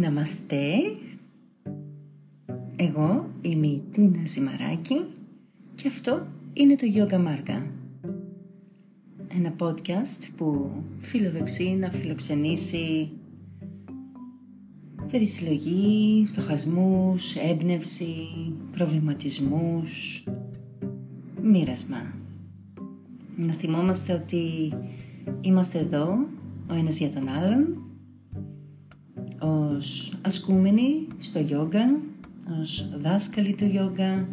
Ναμαστέ, εγώ είμαι η Τίνα Ζημαράκη και αυτό είναι το Yoga Marga. Ένα podcast που φιλοδοξεί να φιλοξενήσει περισυλλογή, στοχασμούς, έμπνευση, προβληματισμούς, μοίρασμα. Να θυμόμαστε ότι είμαστε εδώ ο ένας για τον άλλον ως ασκούμενοι στο γιόγκα, ως δάσκαλοι του γιόγκα,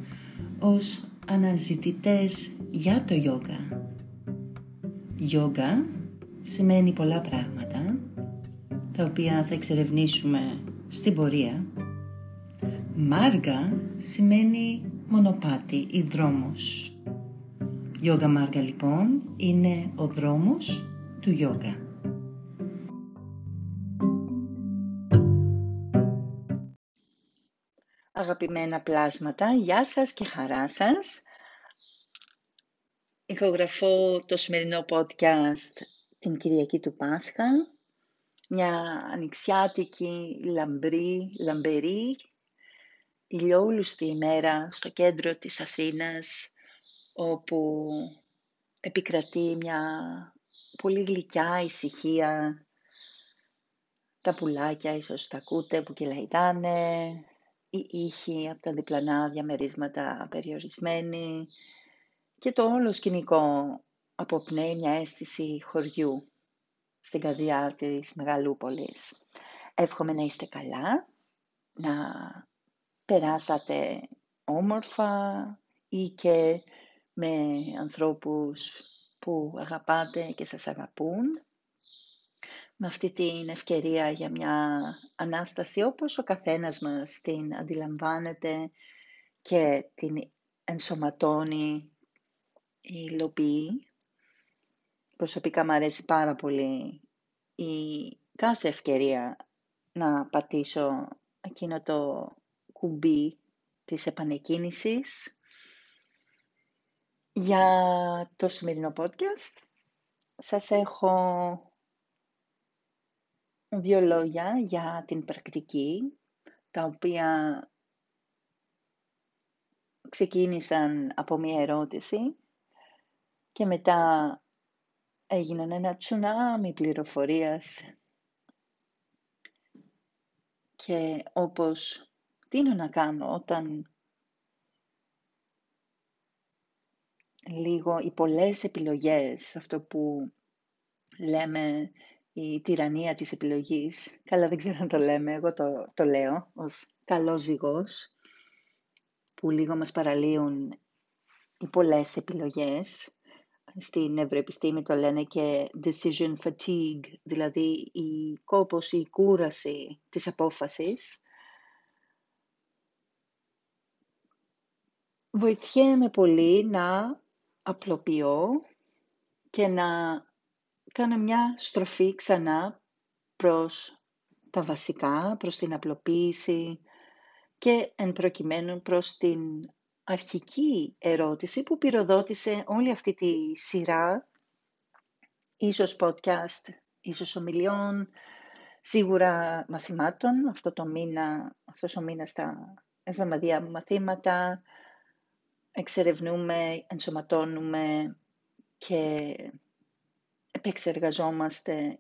ως αναζητητές για το γιόγκα. Γιόγκα σημαίνει πολλά πράγματα, τα οποία θα εξερευνήσουμε στην πορεία. Μάργα σημαίνει μονοπάτι ή δρόμος. Γιόγκα Μάργα λοιπόν είναι ο δρόμος του γιόγκα. Αγαπημένα πλάσματα, γεια σας και χαρά σας. Ηχογραφώ το σημερινό podcast την Κυριακή του Πάσχα. Μια ανοιξιάτικη, λαμπρή, λαμπερή, ηλιόλουστη ημέρα στο κέντρο της Αθήνας, όπου επικρατεί μια πολύ γλυκιά ησυχία. Τα πουλάκια ίσως τα ακούτε που κελαϊδάνε, οι ήχοι από τα διπλανά διαμερίσματα περιορισμένοι και το όλο σκηνικό αποπνέει μια αίσθηση χωριού στην καρδιά της Μεγαλούπολης. Εύχομαι να είστε καλά, να περάσατε όμορφα ή και με ανθρώπους που αγαπάτε και σας αγαπούν με αυτή την ευκαιρία για μια Ανάσταση όπως ο καθένας μας την αντιλαμβάνεται και την ενσωματώνει η υλοποιεί. Προσωπικά μου αρέσει πάρα πολύ η κάθε ευκαιρία να πατήσω εκείνο το κουμπί της επανεκκίνησης για το σημερινό podcast. Σας έχω δύο λόγια για την πρακτική, τα οποία ξεκίνησαν από μία ερώτηση και μετά έγιναν ένα τσουνάμι πληροφορίας. Και όπως τι είναι να κάνω όταν λίγο οι πολλές επιλογές, αυτό που λέμε η τυραννία της επιλογής. Καλά δεν ξέρω αν το λέμε, εγώ το, το λέω ως καλός ζυγός που λίγο μας παραλύουν οι πολλές επιλογές. Στην Ευρωεπιστήμη το λένε και decision fatigue, δηλαδή η κόπος, η κούραση της απόφασης. Βοηθιέμαι πολύ να απλοποιώ και να κάνω μια στροφή ξανά προς τα βασικά, προς την απλοποίηση και εν προκειμένου προς την αρχική ερώτηση που πυροδότησε όλη αυτή τη σειρά, ίσως podcast, ίσως ομιλιών, σίγουρα μαθημάτων, αυτό το μήνα, αυτός ο μήνας στα εβδομαδία μαθήματα, εξερευνούμε, ενσωματώνουμε και επεξεργαζόμαστε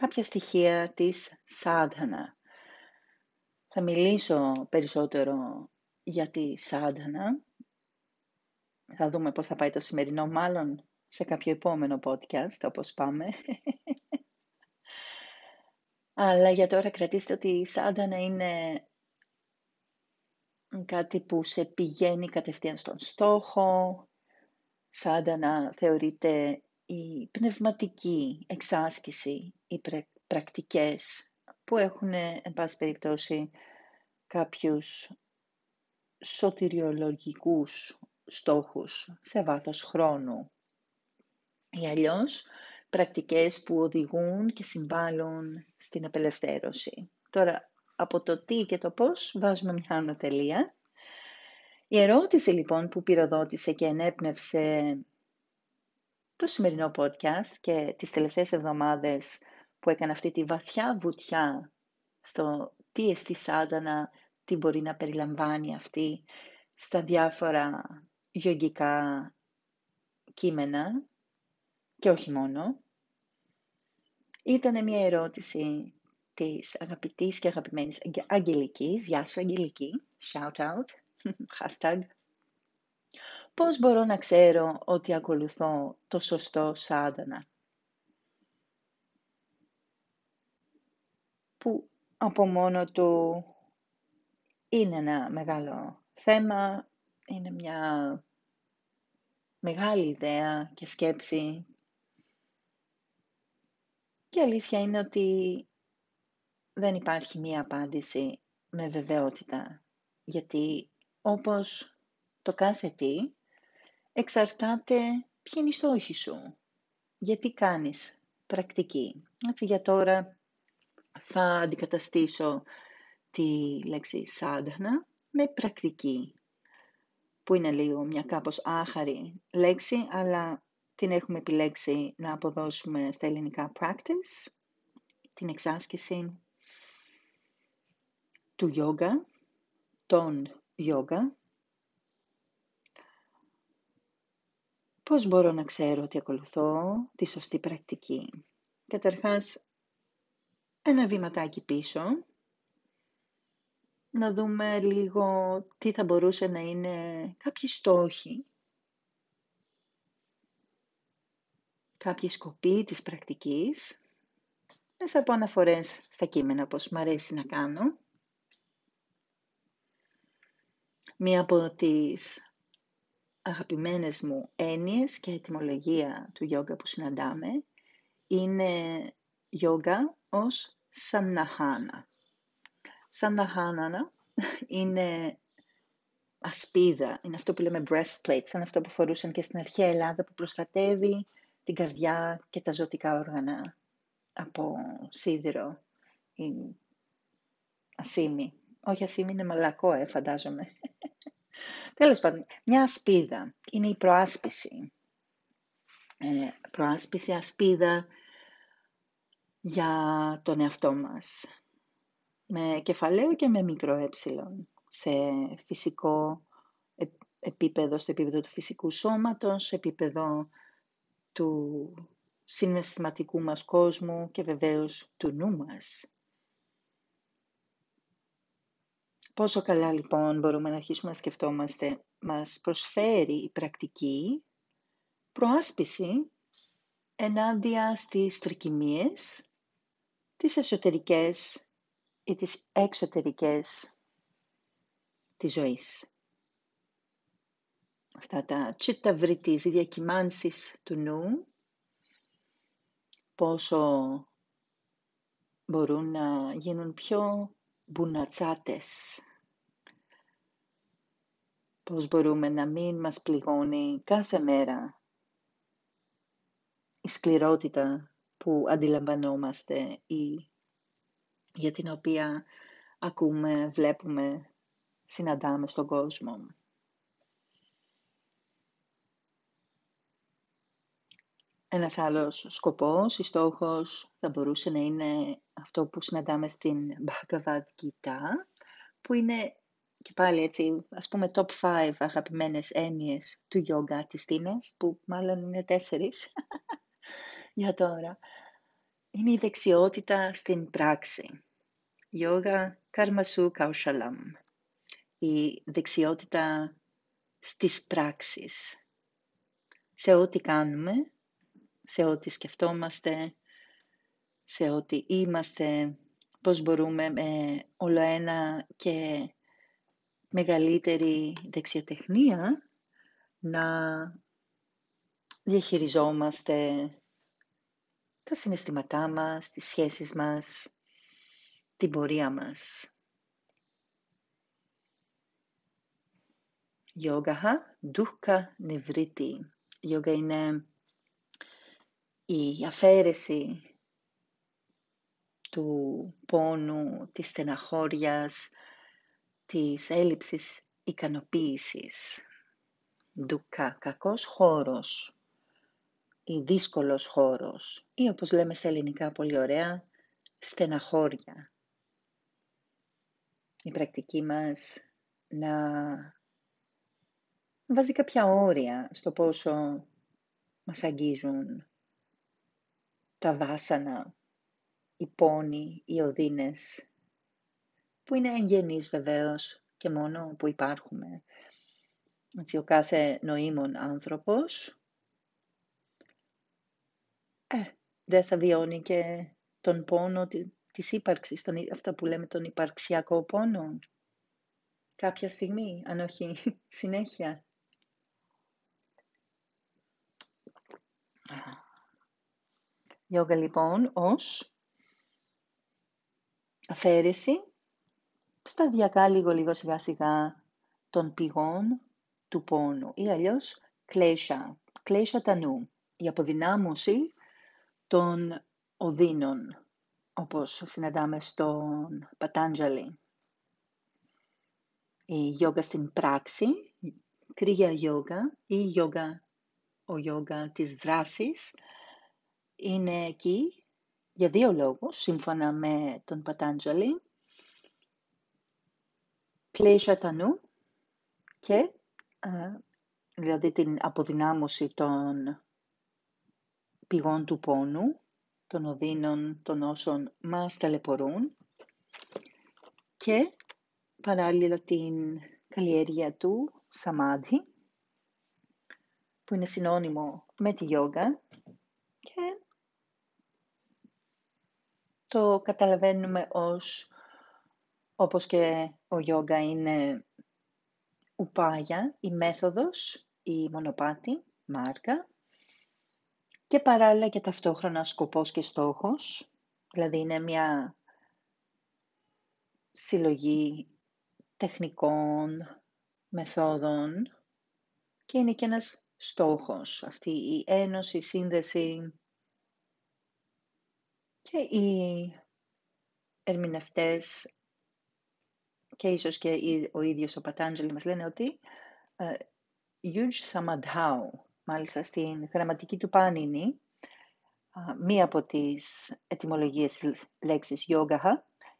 κάποια στοιχεία της σάντχανα. Θα μιλήσω περισσότερο για τη σάντχανα. Θα δούμε πώς θα πάει το σημερινό, μάλλον σε κάποιο επόμενο podcast, όπως πάμε. Αλλά για τώρα κρατήστε ότι η σάντανα είναι κάτι που σε πηγαίνει κατευθείαν στον στόχο, σαν να θεωρείται η πνευματική εξάσκηση, οι πρακτικές που έχουν, εν πάση περιπτώσει, κάποιους σωτηριολογικούς στόχους σε βάθος χρόνου. Ή αλλιώς πρακτικές που οδηγούν και συμβάλλουν στην απελευθέρωση. Τώρα, από το τι και το πώς βάζουμε μια ανωτελεία η ερώτηση λοιπόν που πυροδότησε και ενέπνευσε το σημερινό podcast και τις τελευταίες εβδομάδες που έκανε αυτή τη βαθιά βουτιά στο τι εστί σάντανα, τι μπορεί να περιλαμβάνει αυτή στα διάφορα γιογικά κείμενα και όχι μόνο. Ήταν μια ερώτηση της αγαπητής και αγαπημένης Αγγελικής. Γεια σου Αγγελική, shout out, hashtag. Πώς μπορώ να ξέρω ότι ακολουθώ το σωστό σάντανα; Που από μόνο του είναι ένα μεγάλο θέμα, είναι μια μεγάλη ιδέα και σκέψη. Και αλήθεια είναι ότι δεν υπάρχει μία απάντηση με βεβαιότητα, γιατί όπως το κάθε τι, εξαρτάται ποιοι είναι οι στόχοι σου, γιατί κάνεις πρακτική. Έτσι για τώρα θα αντικαταστήσω τη λέξη σάντανα με πρακτική, που είναι λίγο μια κάπως άχαρη λέξη, αλλά την έχουμε επιλέξει να αποδώσουμε στα ελληνικά practice, την εξάσκηση του yoga, τον yoga. Πώς μπορώ να ξέρω ότι ακολουθώ τη σωστή πρακτική; Καταρχάς, ένα βήματάκι πίσω, να δούμε λίγο τι θα μπορούσε να είναι κάποιοι στόχοι, κάποιοι σκοποί της πρακτικής, μέσα από αναφορές στα κείμενα, όπως μου αρέσει να κάνω. Μία από τις αγαπημένες μου έννοιες και ετοιμολογία του γιόγκα που συναντάμε είναι γιόγκα ως σανναχάνα. Σανναχάνα είναι ασπίδα, είναι αυτό που λέμε breastplate, σαν αυτό που φορούσαν και στην αρχαία Ελλάδα που προστατεύει την καρδιά και τα ζωτικά όργανα από σίδηρο ή ασίμι. Όχι ασίμι, είναι μαλακό, ε, φαντάζομαι. Τέλος πάντων, μια ασπίδα είναι η προάσπιση. Ε, προάσπιση, ασπίδα για τον εαυτό μας. Με κεφαλαίο και με μικρό ε, σε φυσικό επίπεδο, στο επίπεδο του φυσικού σώματος, σε επίπεδο του συναισθηματικού μας κόσμου και βεβαίως του νου μας. Πόσο καλά λοιπόν μπορούμε να αρχίσουμε να σκεφτόμαστε, μας προσφέρει η πρακτική προάσπιση ενάντια στις τρικυμίες, τις εσωτερικές ή τις εξωτερικές της ζωής. Αυτά τα τσίτα βρυτής, οι διακυμάνσεις του νου, πόσο μπορούν να γίνουν πιο μπουνατσάτες Πώς μπορούμε να μην μας πληγώνει κάθε μέρα η σκληρότητα που αντιλαμβανόμαστε ή για την οποία ακούμε, βλέπουμε, συναντάμε στον κόσμο. Ένας άλλος σκοπός ή στόχος θα μπορούσε να είναι αυτό που συναντάμε στην Bhagavad Gita, που είναι και πάλι έτσι, ας πούμε top 5 αγαπημένες έννοιες του yoga της Τίνας, που μάλλον είναι τέσσερις για τώρα. Είναι η δεξιότητα στην πράξη. Yoga Karmasu Kaushalam. Η δεξιότητα στις πράξεις. Σε ό,τι κάνουμε, σε ό,τι σκεφτόμαστε, σε ό,τι είμαστε, πώς μπορούμε με όλο ένα και μεγαλύτερη δεξιοτεχνία να διαχειριζόμαστε τα συναισθήματά μας, τις σχέσεις μας, την πορεία μας. Γιόγκα, ντούχκα νευρίτη. Γιόγκα είναι η αφαίρεση του πόνου, της στεναχώριας, της έλλειψης ικανοποίησης. Ντουκά, κακός χώρος. ή δύσκολος χώρος ή όπως λέμε στα ελληνικά πολύ ωραία, στεναχώρια. Η πρακτική μας να βάζει κάποια όρια στο πόσο μας αγγίζουν τα βάσανα, οι πόνοι, οι οδύνες, που είναι εγγενείς βεβαίως και μόνο που υπάρχουμε. Έτσι, ο κάθε νοήμων άνθρωπος ε, δεν θα βιώνει και τον πόνο της ύπαρξης, τον, αυτό που λέμε τον υπαρξιακό πόνο. Κάποια στιγμή, αν όχι συνέχεια. Γιόγκα λοιπόν ως αφαίρεση σταδιακά λίγο λίγο σιγά σιγά των πηγών του πόνου ή αλλιώς κλέσια, κλέσια τανού, η αποδυνάμωση των οδύνων, όπως συναντάμε στον Πατάντζαλη. Η γιόγκα στην πράξη, κρύα γιόγκα ή γιόγκα, ο γιόγκα της δράσης, είναι εκεί για δύο λόγους, σύμφωνα με τον Πατάντζαλη. Κλέσια τανού και δηλαδή την αποδυνάμωση των πηγών του πόνου, των οδύνων των όσων μας ταλαιπωρούν και παράλληλα την καλλιέργεια του σαμάδι, που είναι συνώνυμο με τη γιόγκα και το καταλαβαίνουμε ως, όπως και ο γιόγκα είναι ουπάγια, η μέθοδος, η μονοπάτη, μάρκα. Και παράλληλα και ταυτόχρονα σκοπός και στόχος, δηλαδή είναι μια συλλογή τεχνικών, μεθόδων και είναι και ένας στόχος, αυτή η ένωση, η σύνδεση και οι ερμηνευτές και ίσως και ο ίδιος ο Πατάντζελη μας λένε ότι Yuj Samadhau, μάλιστα στην γραμματική του Πάνινη, μία από τις ετυμολογίες της λέξης yoga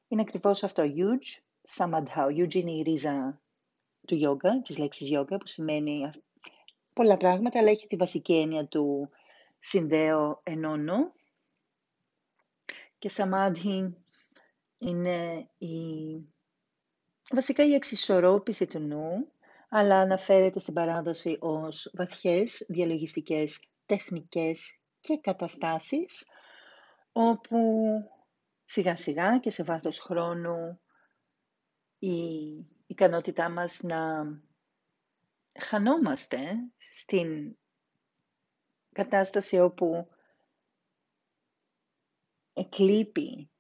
είναι ακριβώς αυτό, Yuj Samadhau. Yuj είναι η ρίζα του yoga, της λέξης yoga, που σημαίνει πολλά πράγματα, αλλά έχει τη βασική έννοια του συνδέω ενώνω. Και Samadhi είναι η Βασικά η εξισορρόπηση του νου, αλλά αναφέρεται στην παράδοση ως βαθιές διαλογιστικές τεχνικές και καταστάσεις, όπου σιγά σιγά και σε βάθος χρόνου η ικανότητά μας να χανόμαστε στην κατάσταση όπου εκλείπει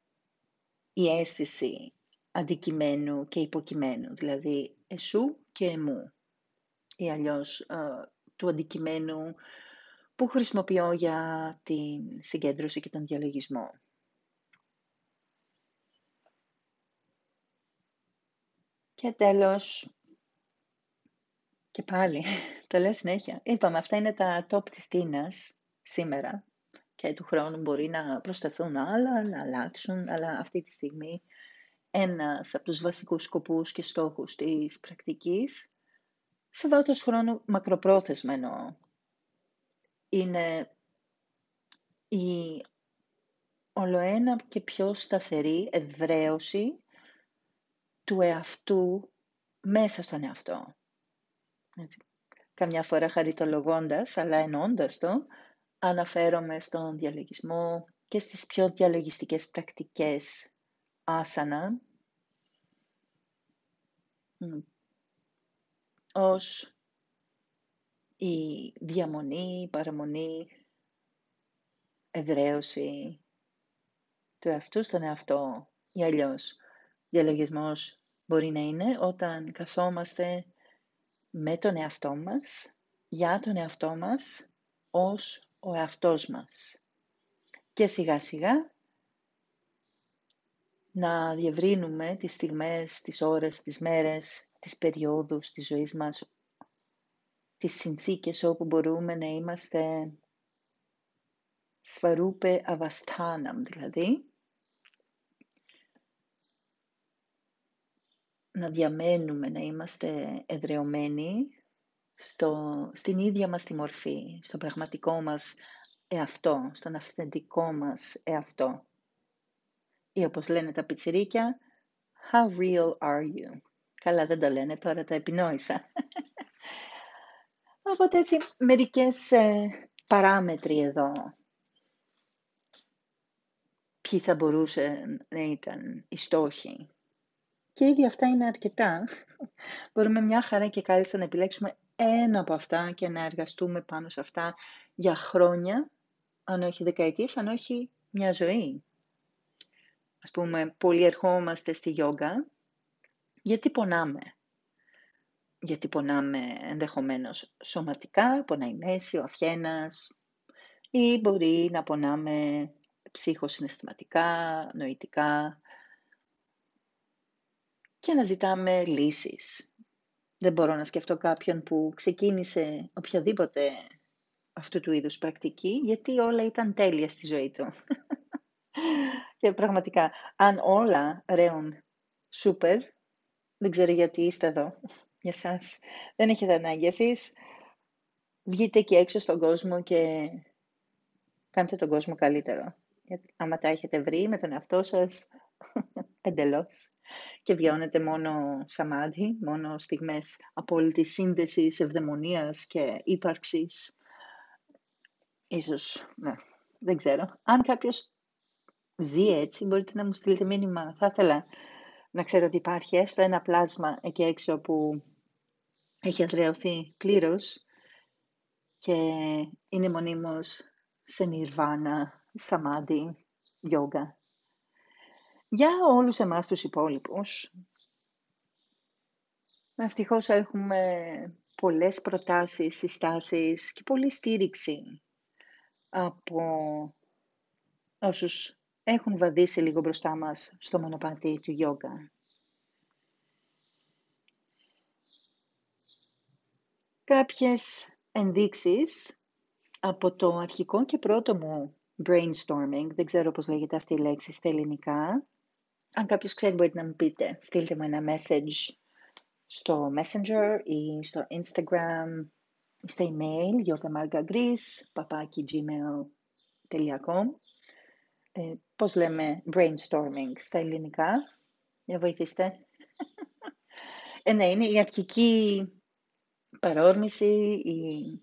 η αίσθηση αντικειμένου και υποκειμένου, δηλαδή εσού και εμού ή αλλιώς ε, του αντικειμένου που χρησιμοποιώ για την συγκέντρωση και τον διαλογισμό. Και τέλος, και πάλι, το λέω συνέχεια, είπαμε αυτά είναι τα top της Τίνας σήμερα και του χρόνου μπορεί να προσταθούν άλλα, να αλλάξουν, αλλά αυτή τη στιγμή ένας από τους βασικούς σκοπούς και στόχους της πρακτικής, σε βάθος χρόνου μακροπρόθεσμα εννοώ, είναι η ολοένα και πιο σταθερή εδραίωση του εαυτού μέσα στον εαυτό. Έτσι. Καμιά φορά χαριτολογώντας, αλλά ενώντας το, αναφέρομαι στον διαλογισμό και στις πιο διαλογιστικές πρακτικές άσανα. Ως η διαμονή, η παραμονή, εδραίωση του εαυτού στον εαυτό. Ή αλλιώς διαλογισμός μπορεί να είναι όταν καθόμαστε με τον εαυτό μας, για τον εαυτό μας, ως ο εαυτός μας. Και σιγά σιγά να διευρύνουμε τις στιγμές, τις ώρες, τις μέρες, τις περιόδους της ζωής μας, τις συνθήκες όπου μπορούμε να είμαστε Σφαρούπε αβαστάναμ δηλαδή. Να διαμένουμε, να είμαστε εδρεωμένοι στο, στην ίδια μας τη μορφή, στο πραγματικό μας εαυτό, στον αυθεντικό μας εαυτό. Ή όπως λένε τα πιτσιρίκια, how real are you; Καλά δεν το λένε, τώρα τα επινόησα. Οπότε έτσι μερικές ε, παράμετροι εδώ. Ποιοι θα μπορούσε να ήταν οι στόχοι. Και ήδη αυτά είναι αρκετά. Μπορούμε μια χαρά και κάλλιστα να επιλέξουμε ένα από αυτά και να εργαστούμε πάνω σε αυτά για χρόνια, αν όχι δεκαετίες, αν όχι μια ζωή. Ας πούμε, πολλοί ερχόμαστε στη γιόγκα γιατί πονάμε. Γιατί πονάμε ενδεχομένως σωματικά, πονάει μέση, ο αφιένας, ή μπορεί να πονάμε ψυχοσυναισθηματικά, νοητικά και να ζητάμε λύσεις. Δεν μπορώ να σκεφτώ κάποιον που ξεκίνησε οποιαδήποτε αυτού του είδους πρακτική, γιατί όλα ήταν τέλεια στη ζωή του. Και πραγματικά, αν όλα ρέουν σούπερ, δεν ξέρω γιατί είστε εδώ για σας. Δεν έχετε ανάγκη εσείς. Βγείτε και έξω στον κόσμο και κάντε τον κόσμο καλύτερο. Γιατί άμα τα έχετε βρει με τον εαυτό σας, εντελώς. Και βιώνετε μόνο σαμάδι, μόνο στιγμές απόλυτης σύνδεσης, ευδαιμονίας και ύπαρξης. Ίσως, ναι, δεν ξέρω. Αν κάποιος ζει έτσι, μπορείτε να μου στείλετε μήνυμα. Θα ήθελα να ξέρω ότι υπάρχει έστω ένα πλάσμα εκεί έξω που έχει αδρεωθεί πλήρως και είναι μονίμως σε νιρβάνα, σαμάντι, γιόγκα. Για όλους εμάς τους υπόλοιπους, ευτυχώς έχουμε πολλές προτάσεις, συστάσεις και πολλή στήριξη από όσους έχουν βαδίσει λίγο μπροστά μας στο μονοπάτι του γιόγκα. Κάποιες ενδείξεις από το αρχικό και πρώτο μου brainstorming, δεν ξέρω πώς λέγεται αυτή η λέξη στα ελληνικά. Αν κάποιος ξέρει μπορείτε να μου πείτε, στείλτε μου ένα message στο Messenger ή στο Instagram ή στο email yogamargagris.gmail.com ε, πώς λέμε brainstorming στα ελληνικά; Για βοηθήστε. ε, ναι, είναι η αρχική παρόρμηση, η...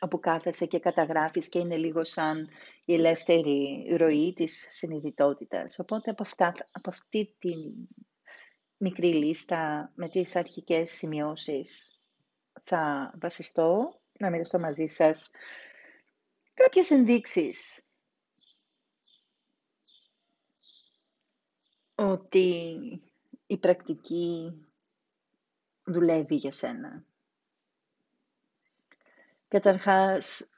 όπου κάθεσαι και καταγράφεις και είναι λίγο σαν η ελεύθερη ροή της συνειδητότητας. Οπότε από, αυτά, από αυτή τη μικρή λίστα με τις αρχικές σημειώσεις θα βασιστώ να μοιραστώ μαζί σας κάποιες ενδείξεις ότι η πρακτική δουλεύει για σένα. Καταρχάς,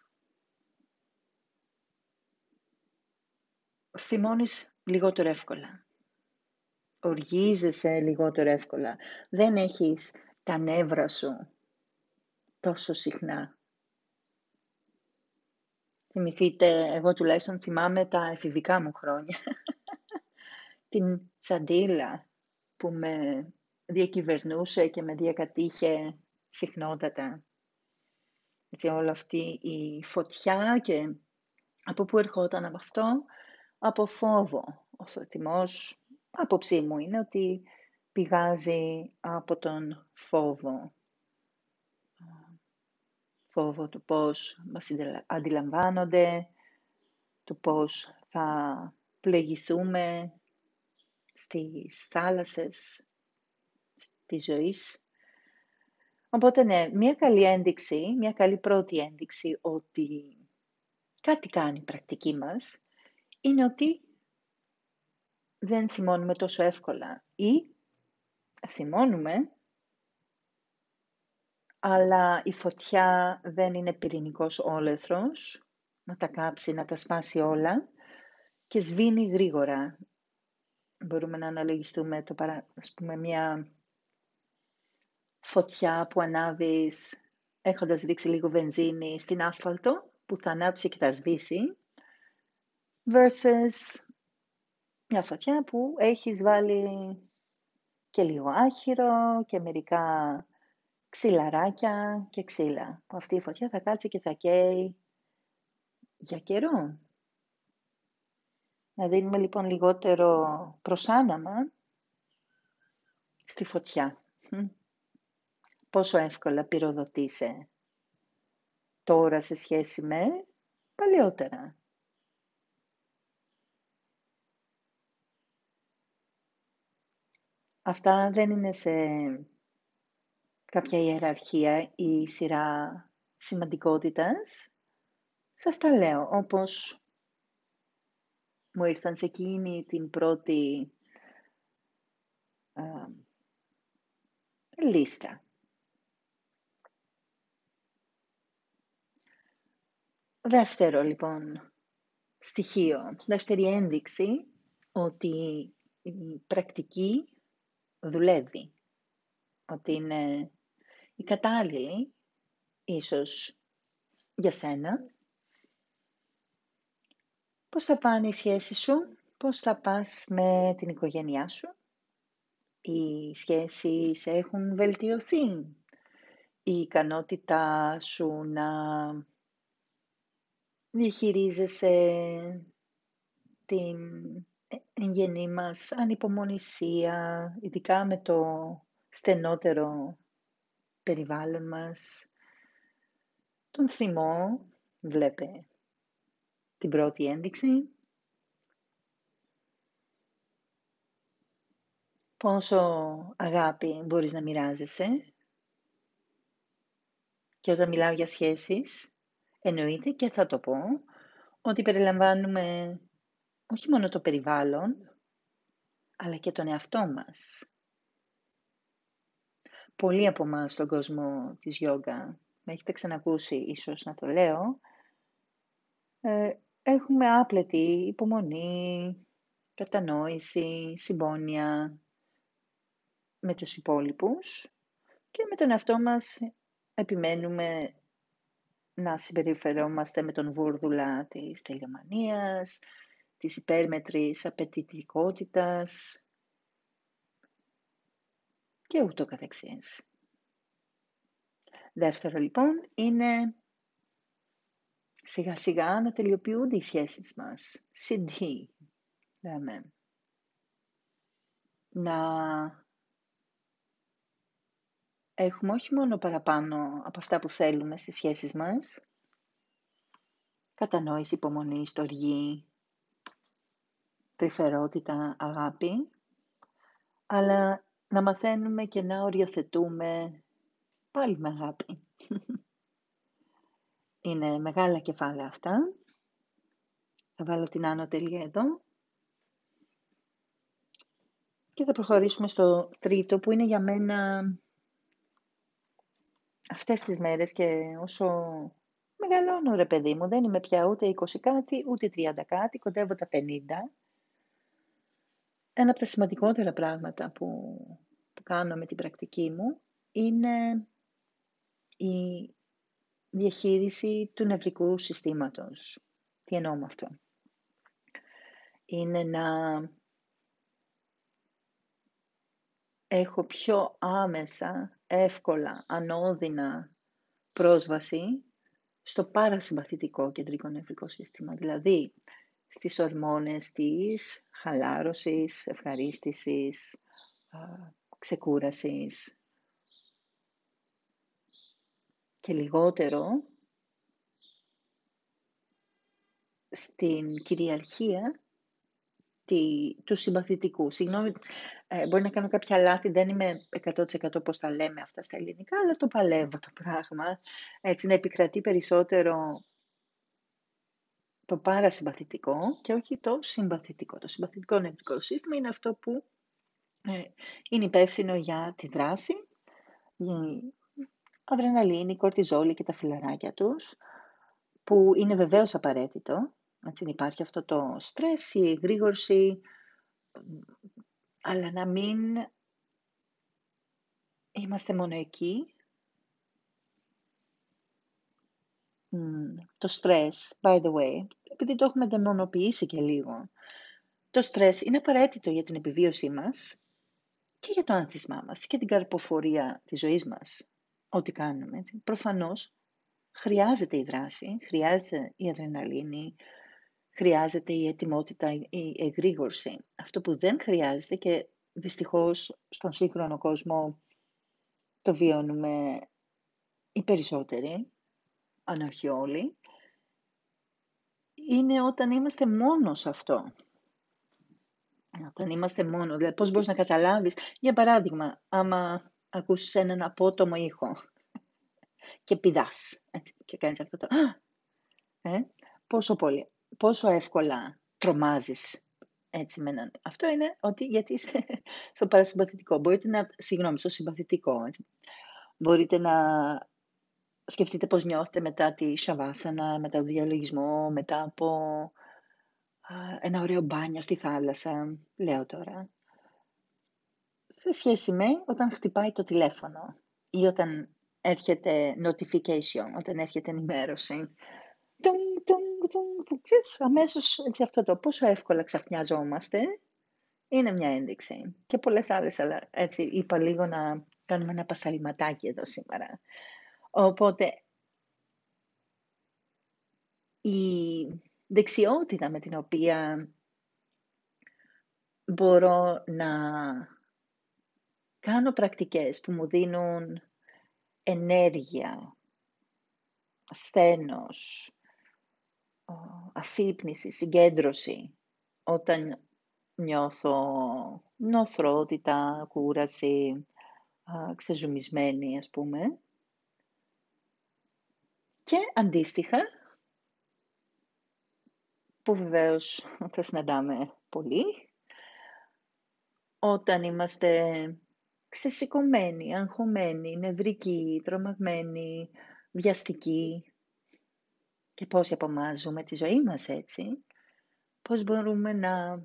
θυμώνεις λιγότερο εύκολα. Οργίζεσαι λιγότερο εύκολα. Δεν έχεις τα νεύρα σου τόσο συχνά. Θυμηθείτε, εγώ τουλάχιστον θυμάμαι τα εφηβικά μου χρόνια την τσαντίλα που με διακυβερνούσε και με διακατήχε συχνότατα. Έτσι, όλη αυτή η φωτιά και από πού ερχόταν από αυτό, από φόβο. Ο θυμός, άποψή μου είναι ότι πηγάζει από τον φόβο. Φόβο του πώς μας αντιλαμβάνονται, του πώς θα πληγηθούμε στις θάλασσες της ζωής. Οπότε ναι, μια καλή ένδειξη, μια καλή πρώτη ένδειξη ότι κάτι κάνει η πρακτική μας είναι ότι δεν θυμώνουμε τόσο εύκολα ή θυμώνουμε αλλά η φωτιά δεν είναι πυρηνικός όλεθρος, να τα κάψει, να τα σπάσει όλα και σβήνει γρήγορα μπορούμε να αναλογιστούμε το παρα... ας πούμε, μια φωτιά που ανάβεις έχοντας ρίξει λίγο βενζίνη στην άσφαλτο που θα ανάψει και θα σβήσει. versus μια φωτιά που έχεις βάλει και λίγο άχυρο και μερικά ξυλαράκια και ξύλα. Που αυτή η φωτιά θα κάτσει και θα καίει για καιρό. Να δίνουμε λοιπόν λιγότερο προσάναμα στη φωτιά. Πόσο εύκολα πυροδοτήσε τώρα σε σχέση με παλιότερα. Αυτά δεν είναι σε κάποια ιεραρχία ή σειρά σημαντικότητας. Σας τα λέω όπως μου ήρθαν σε εκείνη την πρώτη λίστα. Δεύτερο λοιπόν στοιχείο, δεύτερη ένδειξη ότι η πρακτική δουλεύει, ότι είναι η κατάλληλη ίσως για σένα. Πώς θα πάνε οι σχέσεις σου, πώς θα πας με την οικογένειά σου, οι σχέσεις έχουν βελτιωθεί, η ικανότητά σου να διαχειρίζεσαι την εγγενή μας ανυπομονησία, ειδικά με το στενότερο περιβάλλον μας, τον θυμό, βλέπε την πρώτη ένδειξη, πόσο αγάπη μπορείς να μοιράζεσαι και όταν μιλάω για σχέσεις, εννοείται και θα το πω, ότι περιλαμβάνουμε όχι μόνο το περιβάλλον, αλλά και τον εαυτό μας. Πολλοί από εμάς στον κόσμο της γιόγκα, με έχετε ξανακούσει ίσως να το λέω, ε, έχουμε άπλετη υπομονή, κατανόηση, συμπόνια με τους υπόλοιπους και με τον εαυτό μας επιμένουμε να συμπεριφερόμαστε με τον βούρδουλα της τελειομανίας, της υπέρμετρης απαιτητικότητας και ούτω καθεξής. Δεύτερο λοιπόν είναι σιγά σιγά να τελειοποιούνται οι σχέσεις μας. CD, λέμε. Να έχουμε όχι μόνο παραπάνω από αυτά που θέλουμε στις σχέσεις μας, κατανόηση, υπομονή, στοργή, τρυφερότητα, αγάπη, αλλά να μαθαίνουμε και να οριοθετούμε πάλι με αγάπη. Είναι μεγάλα κεφάλαια αυτά. Θα βάλω την άνω τελεία εδώ. Και θα προχωρήσουμε στο τρίτο που είναι για μένα αυτές τις μέρες και όσο μεγαλώνω ρε παιδί μου, δεν είμαι πια ούτε 20 κάτι, ούτε 30 κάτι, κοντεύω τα 50 ένα από τα σημαντικότερα πράγματα που, που κάνω με την πρακτική μου είναι η διαχείριση του νευρικού συστήματος. Τι εννοώ με αυτό; Είναι να έχω πιο άμεσα, εύκολα, ανώδυνα πρόσβαση στο παρασυμπαθητικό κεντρικό νευρικό σύστημα. Δηλαδή, στις ορμόνες της χαλάρωσης, ευχαρίστησης, ξεκούρασης και λιγότερο στην κυριαρχία του συμπαθητικού. Συγγνώμη, ε, μπορεί να κάνω κάποια λάθη, δεν είμαι 100% πώς τα λέμε αυτά στα ελληνικά, αλλά το παλεύω το πράγμα. Έτσι, να επικρατεί περισσότερο το παρασυμπαθητικό και όχι το συμπαθητικό. Το συμπαθητικό νευρικό σύστημα είναι αυτό που ε, είναι υπεύθυνο για τη δράση, η αδρεναλίνη, η κορτιζόλη και τα φιλαράκια τους, που είναι βεβαίως απαραίτητο. Έτσι, υπάρχει αυτό το στρες, η εγρήγορση, αλλά να μην είμαστε μόνο εκεί. Το στρες, by the way, επειδή το έχουμε δαιμονοποιήσει και λίγο. Το στρες είναι απαραίτητο για την επιβίωσή μας και για το άνθισμά μας και την καρποφορία της ζωής μας. Ό,τι κάνουμε, έτσι. Προφανώς χρειάζεται η δράση, χρειάζεται η αδρεναλίνη, χρειάζεται η ετοιμότητα, η εγρήγορση. Αυτό που δεν χρειάζεται και δυστυχώς στον σύγχρονο κόσμο το βιώνουμε οι περισσότεροι, αν όχι όλοι, είναι όταν είμαστε μόνος σε αυτό. Όταν είμαστε μόνος, δηλαδή πώς μπορείς να καταλάβεις, για παράδειγμα, άμα ακούσεις έναν απότομο ήχο και πηδάς έτσι, και κάνεις αυτό το ε, πόσο, πολύ, πόσο εύκολα τρομάζεις έτσι με έναν. Αυτό είναι ότι γιατί είσαι στο παρασυμπαθητικό. Μπορείτε να, συγγνώμη, στο συμπαθητικό. Έτσι. Μπορείτε να σκεφτείτε πώς νιώθετε μετά τη σαβάσανα, μετά το διαλογισμό, μετά από ένα ωραίο μπάνιο στη θάλασσα, λέω τώρα. Σε σχέση με όταν χτυπάει το τηλέφωνο ή όταν έρχεται notification, όταν έρχεται ενημέρωση. Τουν, τουν, τουν, ξέρεις, αμέσως έτσι, αυτό το πόσο εύκολα ξαφνιαζόμαστε είναι μια ένδειξη. Και πολλές άλλες, αλλά έτσι είπα λίγο να κάνουμε ένα πασαλιματάκι εδώ σήμερα. Οπότε, η δεξιότητα με την οποία μπορώ να κάνω πρακτικές που μου δίνουν ενέργεια, σθένος, αφύπνιση, συγκέντρωση, όταν νιώθω νοθρότητα, κούραση, ξεζουμισμένη ας πούμε. Και αντίστοιχα, που βεβαίως θα συναντάμε πολύ, όταν είμαστε ξεσηκωμένοι, αγχωμένοι, νευρικοί, τρομαγμένοι, βιαστικοί και πώς απομάζουμε τη ζωή μας έτσι, πώς μπορούμε να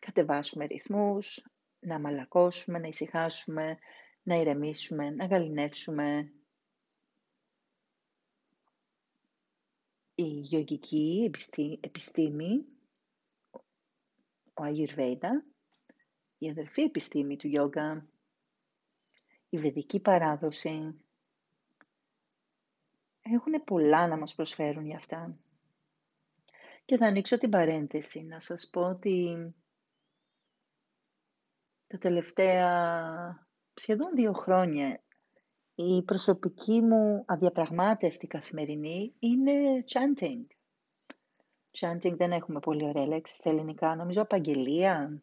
κατεβάσουμε ρυθμούς, να μαλακώσουμε, να ησυχάσουμε, να ηρεμήσουμε, να γαλινεύσουμε. Η γιογική επιστήμη, ο Αγιουρβέιντα, η αδερφή επιστήμη του γιόγκα, η βεδική παράδοση, έχουν πολλά να μας προσφέρουν για αυτά. Και θα ανοίξω την παρένθεση να σας πω ότι τα τελευταία σχεδόν δύο χρόνια η προσωπική μου αδιαπραγμάτευτη καθημερινή είναι chanting. Chanting δεν έχουμε πολύ ωραία λέξη στα ελληνικά. Νομίζω απαγγελία,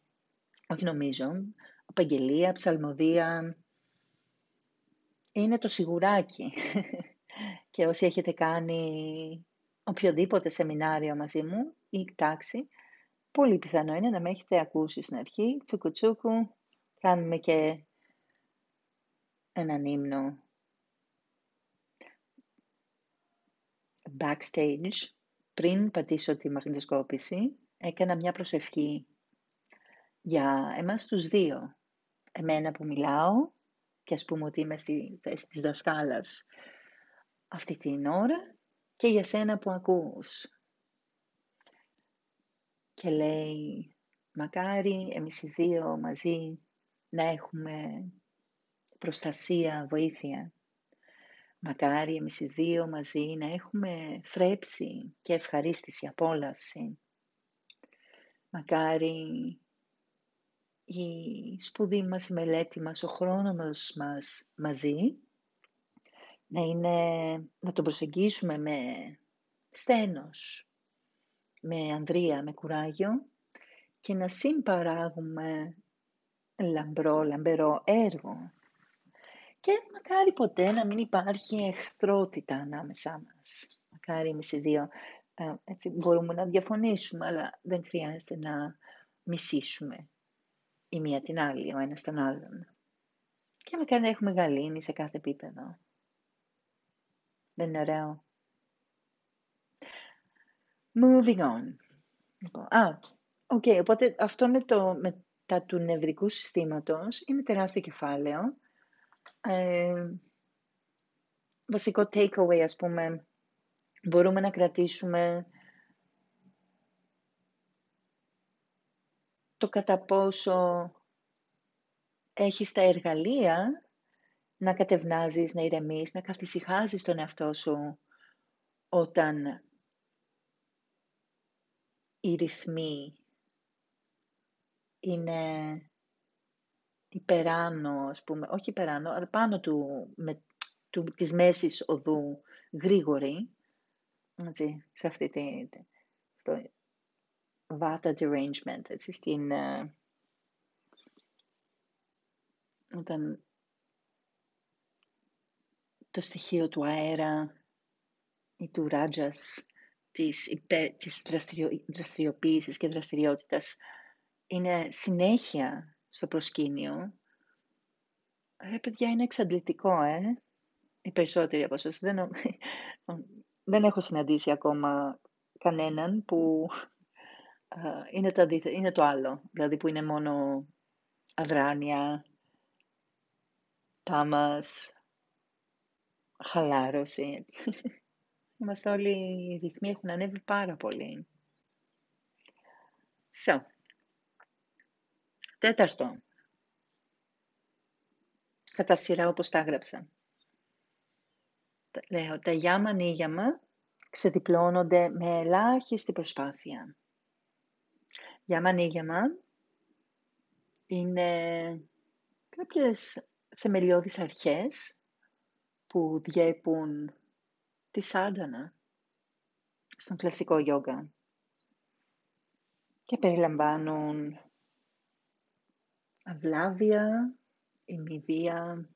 όχι νομίζω, απαγγελία, ψαλμοδία. Είναι το σιγουράκι. Και όσοι έχετε κάνει οποιοδήποτε σεμινάριο μαζί μου ή τάξη, πολύ πιθανό είναι να με έχετε ακούσει στην αρχή. Τσουκουτσούκου, κάνουμε και έναν ύμνο backstage, πριν πατήσω τη μαγνητοσκόπηση, έκανα μια προσευχή για εμάς τους δύο. Εμένα που μιλάω και ας πούμε ότι είμαι στη θέση της δασκάλας αυτή την ώρα και για σένα που ακούς. Και λέει, μακάρι εμείς οι δύο μαζί να έχουμε προστασία, βοήθεια. Μακάρι εμείς οι δύο μαζί να έχουμε θρέψη και ευχαρίστηση, απόλαυση. Μακάρι η σπουδή μας, η μελέτη μας, ο χρόνος μας μαζί να, είναι, να τον προσεγγίσουμε με στένος, με ανδρεία, με κουράγιο και να συμπαράγουμε λαμπρό, λαμπερό έργο. Και μακάρι ποτέ να μην υπάρχει εχθρότητα ανάμεσά μας. Μακάρι εμείς οι δύο ε, έτσι, μπορούμε να διαφωνήσουμε, αλλά δεν χρειάζεται να μισήσουμε η μία την άλλη, ο ένας τον άλλον. Και μακάρι να έχουμε γαλήνη σε κάθε επίπεδο. Δεν είναι ωραίο. Moving on. Λοιπόν, α, okay, οπότε αυτό με το μετά του νευρικού συστήματος είναι τεράστιο κεφάλαιο. Ε, βασικό takeaway, ας πούμε, μπορούμε να κρατήσουμε το κατά πόσο έχεις τα εργαλεία να κατευνάζεις, να ηρεμείς, να καθησυχάζεις τον εαυτό σου όταν οι ρυθμοί είναι υπεράνω, ας πούμε, όχι υπεράνω, αλλά πάνω του, με, του της μέσης οδού γρήγορη, έτσι, σε αυτή τη, στο vata derangement, έτσι, στην, ε, όταν το στοιχείο του αέρα ή του ράτζας της, υπέ, της δραστηριο, δραστηριοποίησης και δραστηριότητας είναι συνέχεια στο προσκήνιο. Ρε παιδιά, είναι εξαντλητικό, ε. Οι περισσότεροι από εσάς. Δεν, δεν έχω συναντήσει ακόμα κανέναν που είναι, το είναι το άλλο. Δηλαδή που είναι μόνο αδράνεια, τάμας, χαλάρωση. Είμαστε όλοι, οι ρυθμοί έχουν ανέβει πάρα πολύ. So, τέταρτο. Κατά σειρά όπως τα έγραψα. Λέω, τα γιάμα νίγιαμα ξεδιπλώνονται με ελάχιστη προσπάθεια. Γιάμα νίγιαμα είναι κάποιες θεμελιώδεις αρχές που διέπουν τη σάντανα στον κλασικό γιόγκα και περιλαμβάνουν αυλάβεια, ημιδία,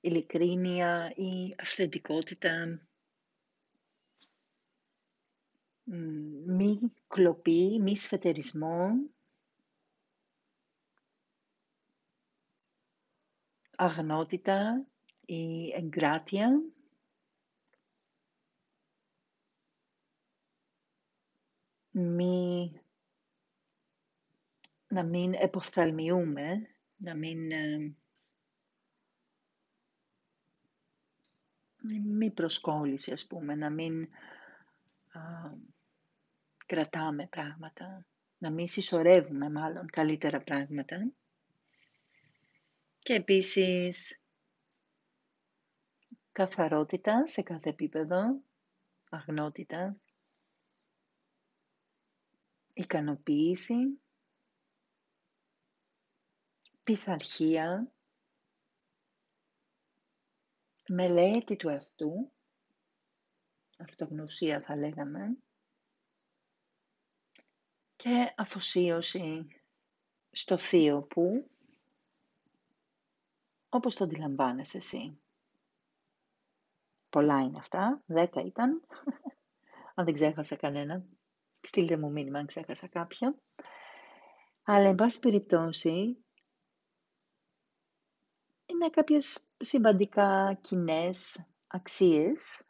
ειλικρίνεια ή αυθεντικότητα, μη κλοπή, μη σφετερισμό, αγνότητα ή εγκράτεια, μη, να μην εποφθαλμιούμε, να μην, ε, μη προσκόλληση ας πούμε, να μην κρατάμε πράγματα, να μην συσσωρεύουμε μάλλον καλύτερα πράγματα. Και επίσης καθαρότητα σε κάθε επίπεδο, αγνότητα, ικανοποίηση, πειθαρχία, μελέτη του αυτού, αυτογνωσία θα λέγαμε, και αφοσίωση στο θείο που, όπως το αντιλαμβάνεσαι εσύ. Πολλά είναι αυτά, δέκα ήταν, αν δεν ξέχασα κανένα. Στείλτε μου μήνυμα αν ξέχασα κάποιο. Αλλά, εν πάση περιπτώσει, είναι κάποιες σημαντικά κοινές αξίες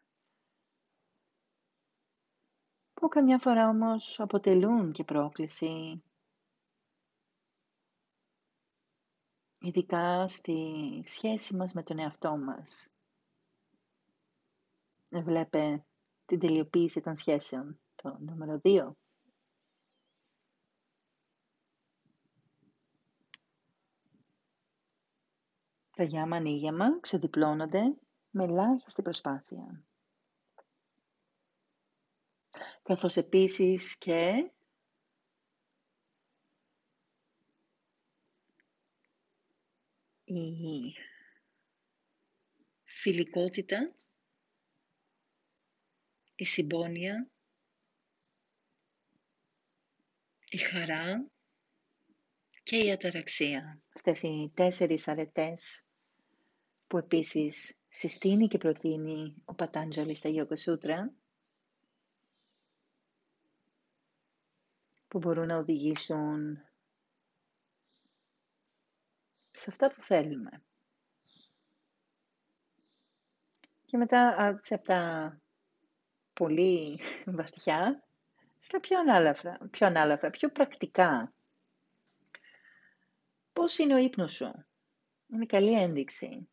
που καμιά φορά όμως αποτελούν και πρόκληση ειδικά στη σχέση μας με τον εαυτό μας. Βλέπε την τελειοποίηση των σχέσεων, το νούμερο 2. Τα γιάμα ανήγιαμα ξεδιπλώνονται με ελάχιστη προσπάθεια. Καθώς επίσης και η φιλικότητα, η συμπόνια, η χαρά και η αταραξία. Αυτές οι τέσσερις αρετές που επίσης συστήνει και προτείνει ο Πατάντζαλης στα Yoga που μπορούν να οδηγήσουν σε αυτά που θέλουμε. Και μετά από τα πολύ βαθιά, στα πιο ανάλαφρα, πιο ανάλαφρα, πιο πρακτικά. Πώς είναι ο ύπνος σου; Είναι καλή ένδειξη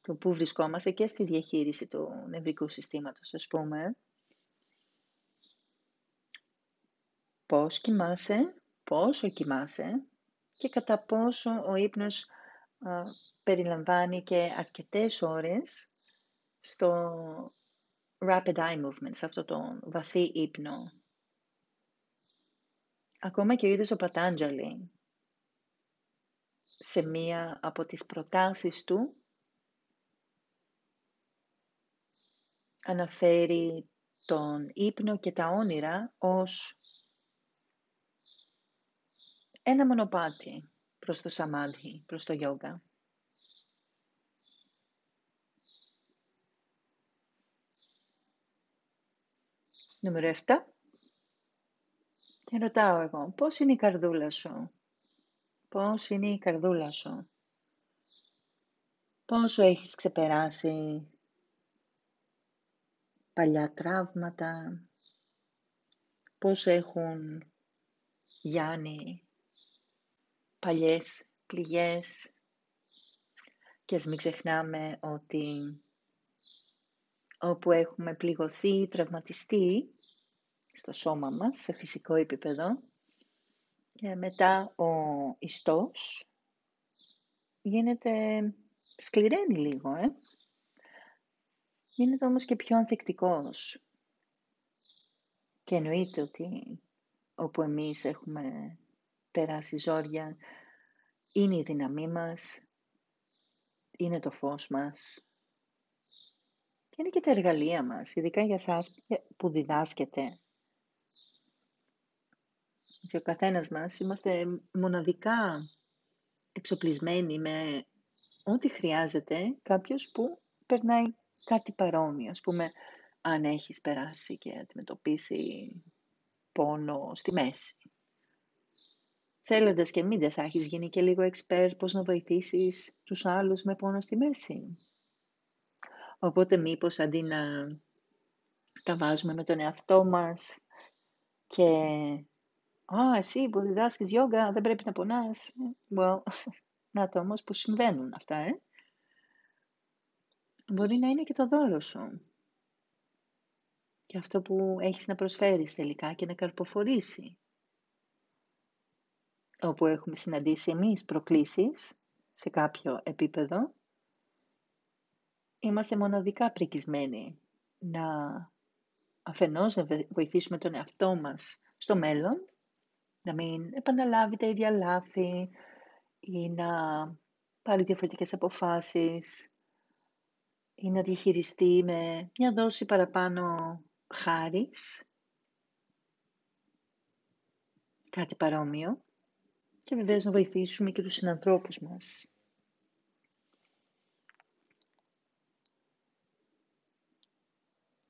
το που βρισκόμαστε και στη διαχείριση του νευρικού συστήματος, ας πούμε. Πώς κοιμάσαι, πόσο κοιμάσαι και κατά πόσο ο ύπνος περιλαμβάνει και αρκετές ώρες στο rapid eye movement, σε αυτό το βαθύ ύπνο. Ακόμα και ο ίδιος ο Πατάντζαλη, σε μία από τις προτάσεις του, αναφέρει τον ύπνο και τα όνειρα ως ένα μονοπάτι προς το σαμάδι, προς το γιόγκα. Νούμερο 7. Και ρωτάω εγώ, πώς είναι η καρδούλα σου; Πώς είναι η καρδούλα σου; Πόσο έχεις ξεπεράσει παλιά τραύματα; Πώς έχουν γιάνει παλιές πληγές. Και ας μην ξεχνάμε ότι όπου έχουμε πληγωθεί, τραυματιστεί, στο σώμα μας, σε φυσικό επίπεδο. Και μετά ο ιστός γίνεται, σκληραίνει λίγο, ε. Γίνεται όμως και πιο ανθεκτικός. Και εννοείται ότι όπου εμείς έχουμε περάσει ζόρια, είναι η δύναμή μας, είναι το φως μας. Και είναι και τα εργαλεία μας, ειδικά για σας που διδάσκετε. Και ο καθένας μας είμαστε μοναδικά εξοπλισμένοι με ό,τι χρειάζεται. Κάποιος που περνάει κάτι παρόμοιο. Ας πούμε, αν έχεις περάσει και αντιμετωπίσει πόνο στη μέση. Θέλοντας και μην δεν θα έχεις γίνει και λίγο εξπέρ πώς να βοηθήσεις τους άλλους με πόνο στη μέση. Οπότε μήπως αντί να τα βάζουμε με τον εαυτό μας και Α, εσύ που διδάσκεις γιόγκα δεν πρέπει να πονάς. Well, να το όμως που συμβαίνουν αυτά, ε. Μπορεί να είναι και το δώρο σου. Και αυτό που έχεις να προσφέρεις τελικά και να καρποφορήσει. Όπου έχουμε συναντήσει εμείς προκλήσεις σε κάποιο επίπεδο, είμαστε μοναδικά πρικισμένοι να αφενός να βοηθήσουμε τον εαυτό μας στο μέλλον να μην επαναλάβει τα ίδια λάθη ή να πάρει διαφορετικές αποφάσεις ή να διαχειριστεί με μια δόση παραπάνω χάρης, κάτι παρόμοιο και βεβαίως να βοηθήσουμε και τους συνανθρώπους μας.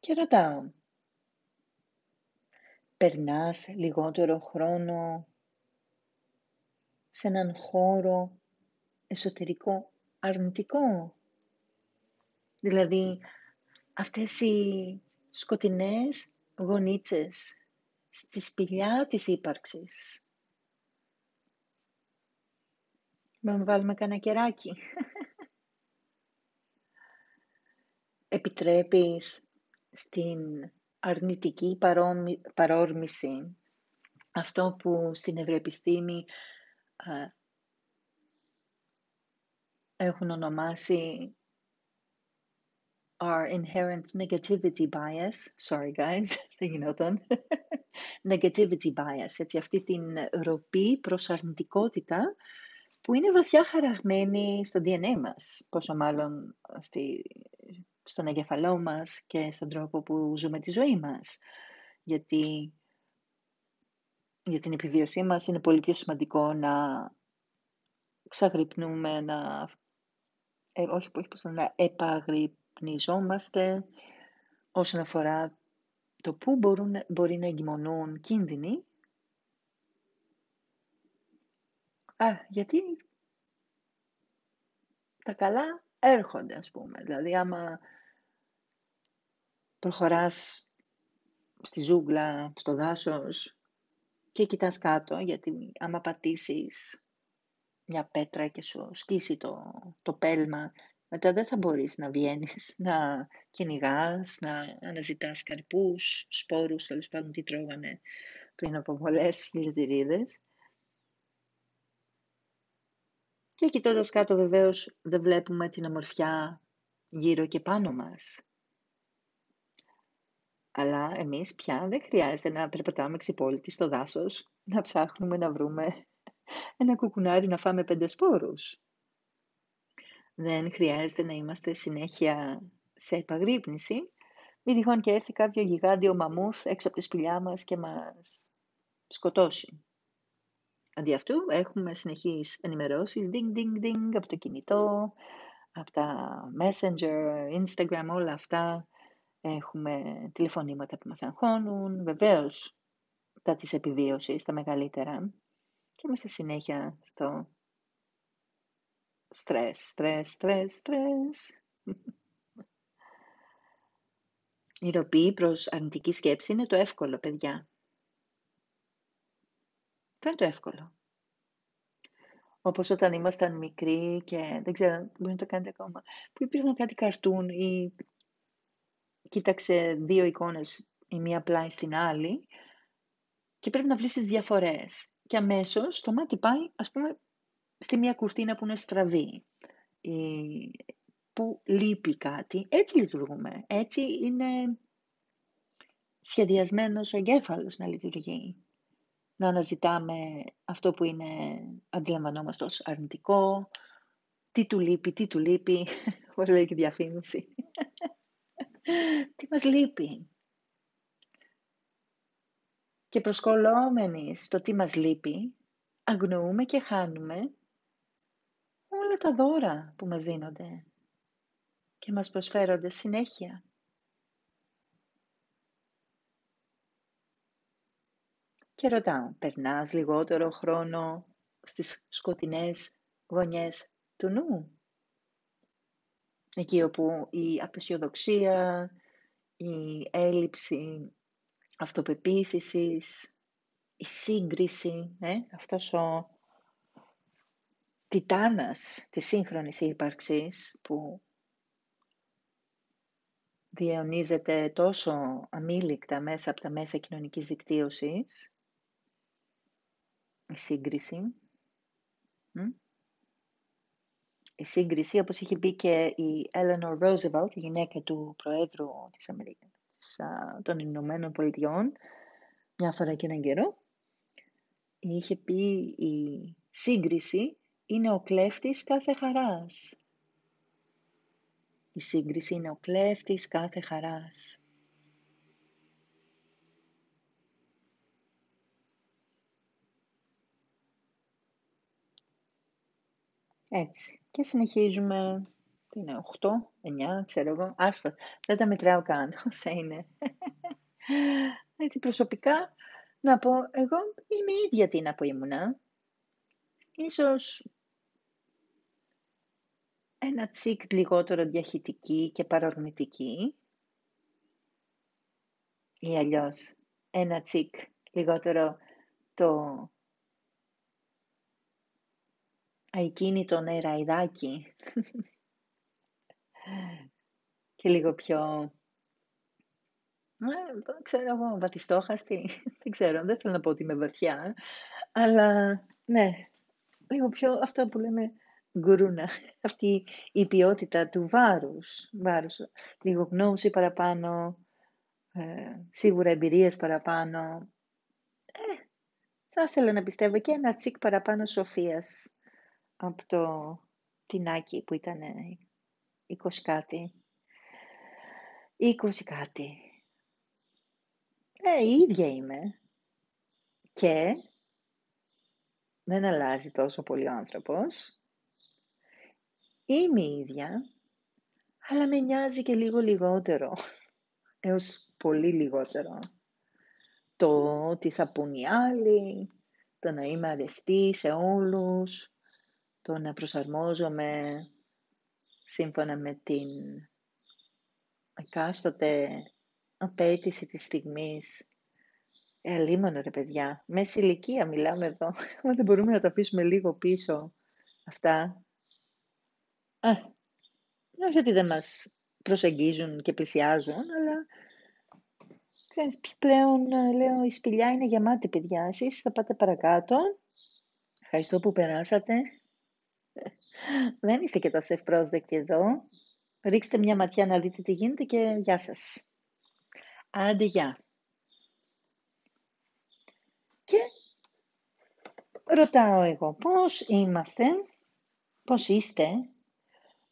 Και ρωτάω, περνάς λιγότερο χρόνο σε έναν χώρο εσωτερικό αρνητικό; Δηλαδή, αυτές οι σκοτεινές γονίτσες στη σπηλιά της ύπαρξης. Να βάλουμε κανένα κεράκι. Επιτρέπεις στην αρνητική παρόρμηση, αυτό που στην Ευρωεπιστήμη έχουν ονομάσει our inherent negativity bias. Sorry guys, δεν γινόταν. negativity bias, έτσι αυτή την ροπή προς αρνητικότητα που είναι βαθιά χαραγμένη στο DNA μας, πόσο μάλλον στη, στον εγκεφαλό μας και στον τρόπο που ζούμε τη ζωή μας. Γιατί για την επιβίωσή μας είναι πολύ πιο σημαντικό να ξαγρυπνούμε, να, ε, όχι, όχι πώς να επαγρυπνιζόμαστε όσον αφορά το πού μπορούν, μπορεί να εγκυμονούν κίνδυνοι. Α, γιατί τα καλά έρχονται, ας πούμε. Δηλαδή, άμα προχωράς στη ζούγκλα, στο δάσος και κοιτάς κάτω, γιατί άμα πατήσεις μια πέτρα και σου σκίσει το, το πέλμα, μετά δεν θα μπορείς να βγαίνεις, να κυνηγάς, να αναζητάς καρπούς, σπόρους, τέλος πάντων τι τρώγανε πριν από πολλές χιλιατηρίδες. Και κοιτώντας κάτω βεβαίως δεν βλέπουμε την ομορφιά γύρω και πάνω μας. Αλλά εμείς πια δεν χρειάζεται να περπατάμε ξυπόλυτοι στο δάσος, να ψάχνουμε να βρούμε ένα κουκουνάρι να φάμε πέντε σπόρους. Δεν χρειάζεται να είμαστε συνέχεια σε επαγρύπνηση, μη τυχόν και έρθει κάποιο γιγάντιο μαμούθ έξω από τη σπηλιά μας και μας σκοτώσει. Αντί αυτού έχουμε συνεχείς ενημερώσεις, ding, ding, ding, από το κινητό, από τα messenger, instagram, όλα αυτά. Έχουμε τηλεφωνήματα που μας αγχώνουν, βεβαίως τα της επιβίωσης, τα μεγαλύτερα. Και είμαστε συνέχεια στο στρες, στρες, στρες, στρες. Η ροπή προς αρνητική σκέψη είναι το εύκολο, παιδιά. Αυτό είναι το εύκολο. Όπως όταν ήμασταν μικροί και δεν ξέρω, μπορεί να το κάνετε ακόμα, που υπήρχαν κάτι καρτούν ή κοίταξε δύο εικόνες η μία πλάι στην άλλη και πρέπει να βρεις τις διαφορές. Και αμέσως το μάτι πάει, ας πούμε, στη μία κουρτίνα που είναι στραβή, που λείπει κάτι. Έτσι λειτουργούμε. Έτσι είναι σχεδιασμένος ο εγκέφαλος να λειτουργεί. Να αναζητάμε αυτό που είναι αντιλαμβανόμαστε ως αρνητικό, τι του λείπει, τι του λείπει, όπως λέει και η διαφήμιση. τι μας λείπει. Και προσκολόμενοι στο τι μας λείπει, αγνοούμε και χάνουμε όλα τα δώρα που μας δίνονται και μας προσφέρονται συνέχεια. Και ρωτάω, περνάς λιγότερο χρόνο στις σκοτεινές γωνιές του νου; Εκεί όπου η απεσιοδοξία, η έλλειψη αυτοπεποίθησης, η σύγκριση, ε, αυτός ο τιτάνας της σύγχρονης ύπαρξης που διαιωνίζεται τόσο αμήλικτα μέσα από τα μέσα κοινωνικής δικτύωσης, η σύγκριση. Η σύγκριση, όπως είχε πει και η Eleanor Roosevelt, η γυναίκα του Προέδρου της Αμερικής, των Ηνωμένων Πολιτειών, μια φορά και έναν καιρό, είχε πει η σύγκριση είναι ο κλέφτης κάθε χαράς. Η σύγκριση είναι ο κλέφτης κάθε χαράς. Έτσι. Και συνεχίζουμε. Τι είναι, 8, 9, ξέρω εγώ. Άστα, δεν τα μετράω καν όσα είναι. Έτσι προσωπικά να πω, εγώ είμαι ίδια τι να πω ήμουνα. Ίσως ένα τσικ λιγότερο διαχειτική και παρορμητική ή αλλιώς ένα τσικ λιγότερο το το νεραϊδάκι και λίγο πιο δεν ξέρω εγώ, βατιστόχαστη, δεν ξέρω, δεν θέλω να πω ότι είμαι βαθιά, αλλά ναι, λίγο πιο αυτό που λέμε γκουρούνα, αυτή η ποιότητα του βάρους, βάρους λίγο γνώση παραπάνω, ε, σίγουρα εμπειρίες παραπάνω. Ε, θα ήθελα να πιστεύω και ένα τσικ παραπάνω σοφίας από το τινάκι που ήταν 20 κάτι. 20 κάτι. Ε, η ίδια είμαι. Και δεν αλλάζει τόσο πολύ ο άνθρωπος. Είμαι η ίδια, αλλά με νοιάζει και λίγο λιγότερο, έως πολύ λιγότερο. Το ότι θα πούν οι άλλοι, το να είμαι αρεστή σε όλους, το να προσαρμόζομαι σύμφωνα με την εκάστοτε απέτηση της στιγμής. Ε, αλίμονο ρε παιδιά, μέση ηλικία μιλάμε εδώ, μα δεν μπορούμε να τα αφήσουμε λίγο πίσω αυτά. Α, όχι ότι δεν μας προσεγγίζουν και πλησιάζουν, αλλά ξέρεις, πλέον ε, λέω η σπηλιά είναι γεμάτη παιδιά. Εσείς θα πάτε παρακάτω. Ευχαριστώ που περάσατε. Δεν είστε και τόσο ευπρόσδεκτοι εδώ. Ρίξτε μια ματιά να δείτε τι γίνεται και γεια σας. Άντε γεια. Και ρωτάω εγώ πώς είμαστε, πώς είστε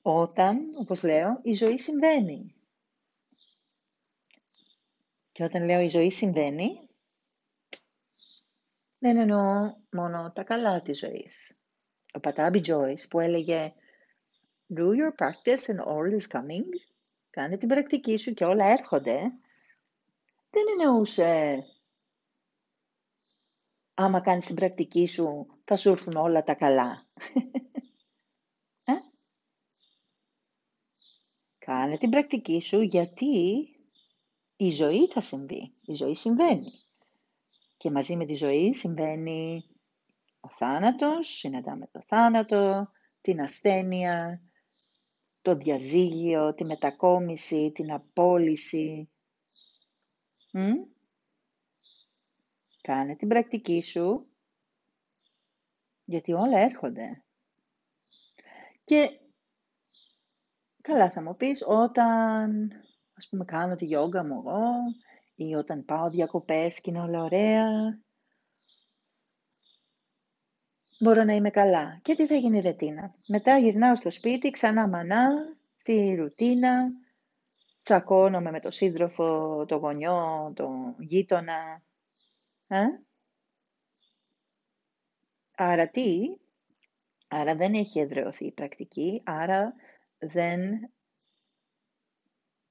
όταν, όπως λέω, η ζωή συμβαίνει; Και όταν λέω η ζωή συμβαίνει, δεν εννοώ μόνο τα καλά της ζωής. Ο Πατάμπι Τζόις που έλεγε Do your practice and all is coming. Κάνε την πρακτική σου και όλα έρχονται. Δεν εννοούσε άμα κάνεις την πρακτική σου θα σου έρθουν όλα τα καλά. ε; Κάνε την πρακτική σου γιατί η ζωή θα συμβεί. Η ζωή συμβαίνει. Και μαζί με τη ζωή συμβαίνει ο θάνατος, συναντάμε το θάνατο, την ασθένεια, το διαζύγιο, τη μετακόμιση, την απόλυση. Μ; Κάνε την πρακτική σου, γιατί όλα έρχονται. Και καλά θα μου πεις, όταν ας πούμε κάνω τη γιόγκα μου εγώ ή όταν πάω διακοπές και είναι όλα ωραία, μπορώ να είμαι καλά. Και τι θα γίνει η ρετίνα. Μετά γυρνάω στο σπίτι, ξανά μανά, τη ρουτίνα, τσακώνομαι με το σύντροφο, το γονιό, το γείτονα. Ε; Άρα τι, άρα δεν έχει εδραιωθεί η πρακτική, άρα δεν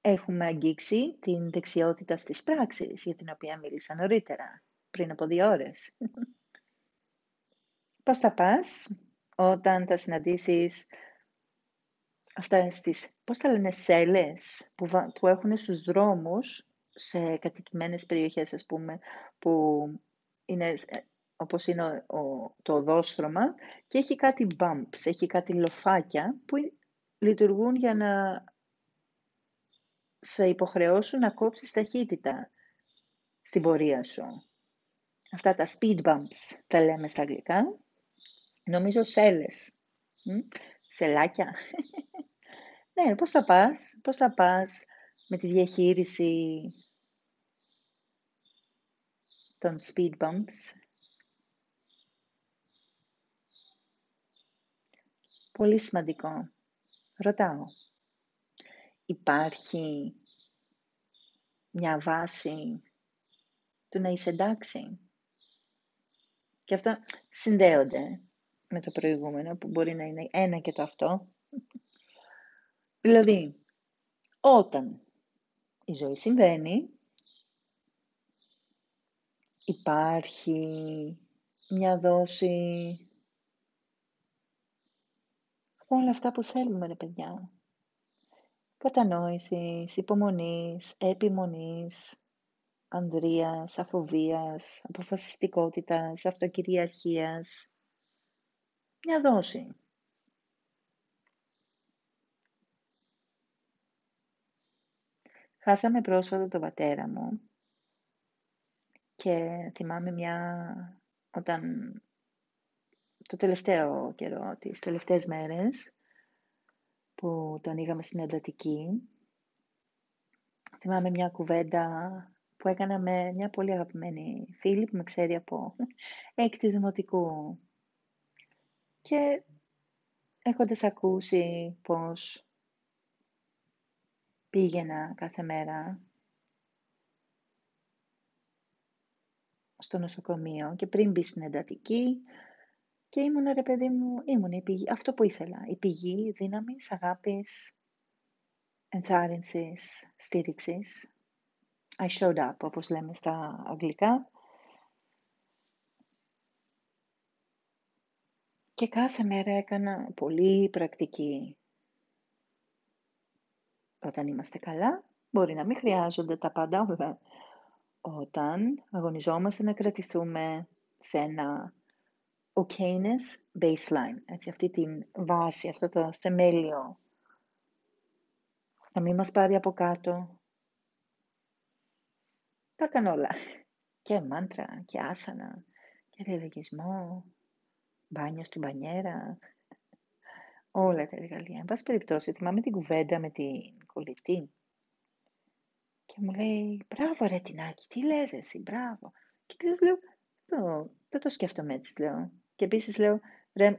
έχουμε αγγίξει την δεξιότητα στις πράξεις για την οποία μίλησα νωρίτερα, πριν από δύο ώρες. Πώς θα πας όταν θα συναντήσεις αυτά τις, πώς τα λένε, σέλες που, που έχουν στους δρόμους σε κατοικημένες περιοχές, ας πούμε, που είναι όπως είναι το οδόστρωμα και έχει κάτι bumps, έχει κάτι λοφάκια που λειτουργούν για να σε υποχρεώσουν να κόψεις ταχύτητα στην πορεία σου. Αυτά τα speed bumps τα λέμε στα αγγλικά. Νομίζω σέλες. Σελάκια. ναι, πώς θα πας, πώς θα πας με τη διαχείριση των speed bumps; Πολύ σημαντικό. Ρωτάω. Υπάρχει μια βάση του να είσαι εντάξει; Και αυτά συνδέονται με το προηγούμενο που μπορεί να είναι ένα και το αυτό. Δηλαδή, όταν η ζωή συμβαίνει, υπάρχει μια δόση από όλα αυτά που θέλουμε, ρε παιδιά. Κατανόησης, υπομονής, επιμονής, ανδρείας, αφοβίας, αποφασιστικότητας, αυτοκυριαρχίας, μια δόση. Χάσαμε πρόσφατα τον πατέρα μου και θυμάμαι μια, όταν το τελευταίο καιρό, τις τελευταίες μέρες που τον είχαμε στην εντατική, θυμάμαι μια κουβέντα που έκανα με μια πολύ αγαπημένη φίλη που με ξέρει από έκτη δημοτικού. Και έχοντας ακούσει πως πήγαινα κάθε μέρα στο νοσοκομείο και πριν μπει στην εντατική και ήμουν ρε παιδί μου, ήμουν η πηγή, αυτό που ήθελα, η πηγή δύναμης, αγάπης, ενθάρρυνσης, στήριξης. I showed up, όπως λέμε στα αγγλικά. Και κάθε μέρα έκανα πολύ πρακτική. Όταν είμαστε καλά, μπορεί να μην χρειάζονται τα πάντα όλα. Όταν αγωνιζόμαστε να κρατηθούμε σε ένα okayness baseline, έτσι, αυτή την βάση, αυτό το θεμέλιο. Να μην μας πάρει από κάτω. Τα κάνω όλα. Και μάντρα, και άσανα, και διαλογισμό, μπάνιο στην μπανιέρα, όλα τα εργαλεία. Εν πάση περιπτώσει, θυμάμαι την κουβέντα με την κολλητή και μου λέει, μπράβο ρε Τινάκη, τι λες εσύ, μπράβο. Και ξέρεις, λέω, το, δεν το σκέφτομαι έτσι, λέω. Και επίσης λέω, ρε,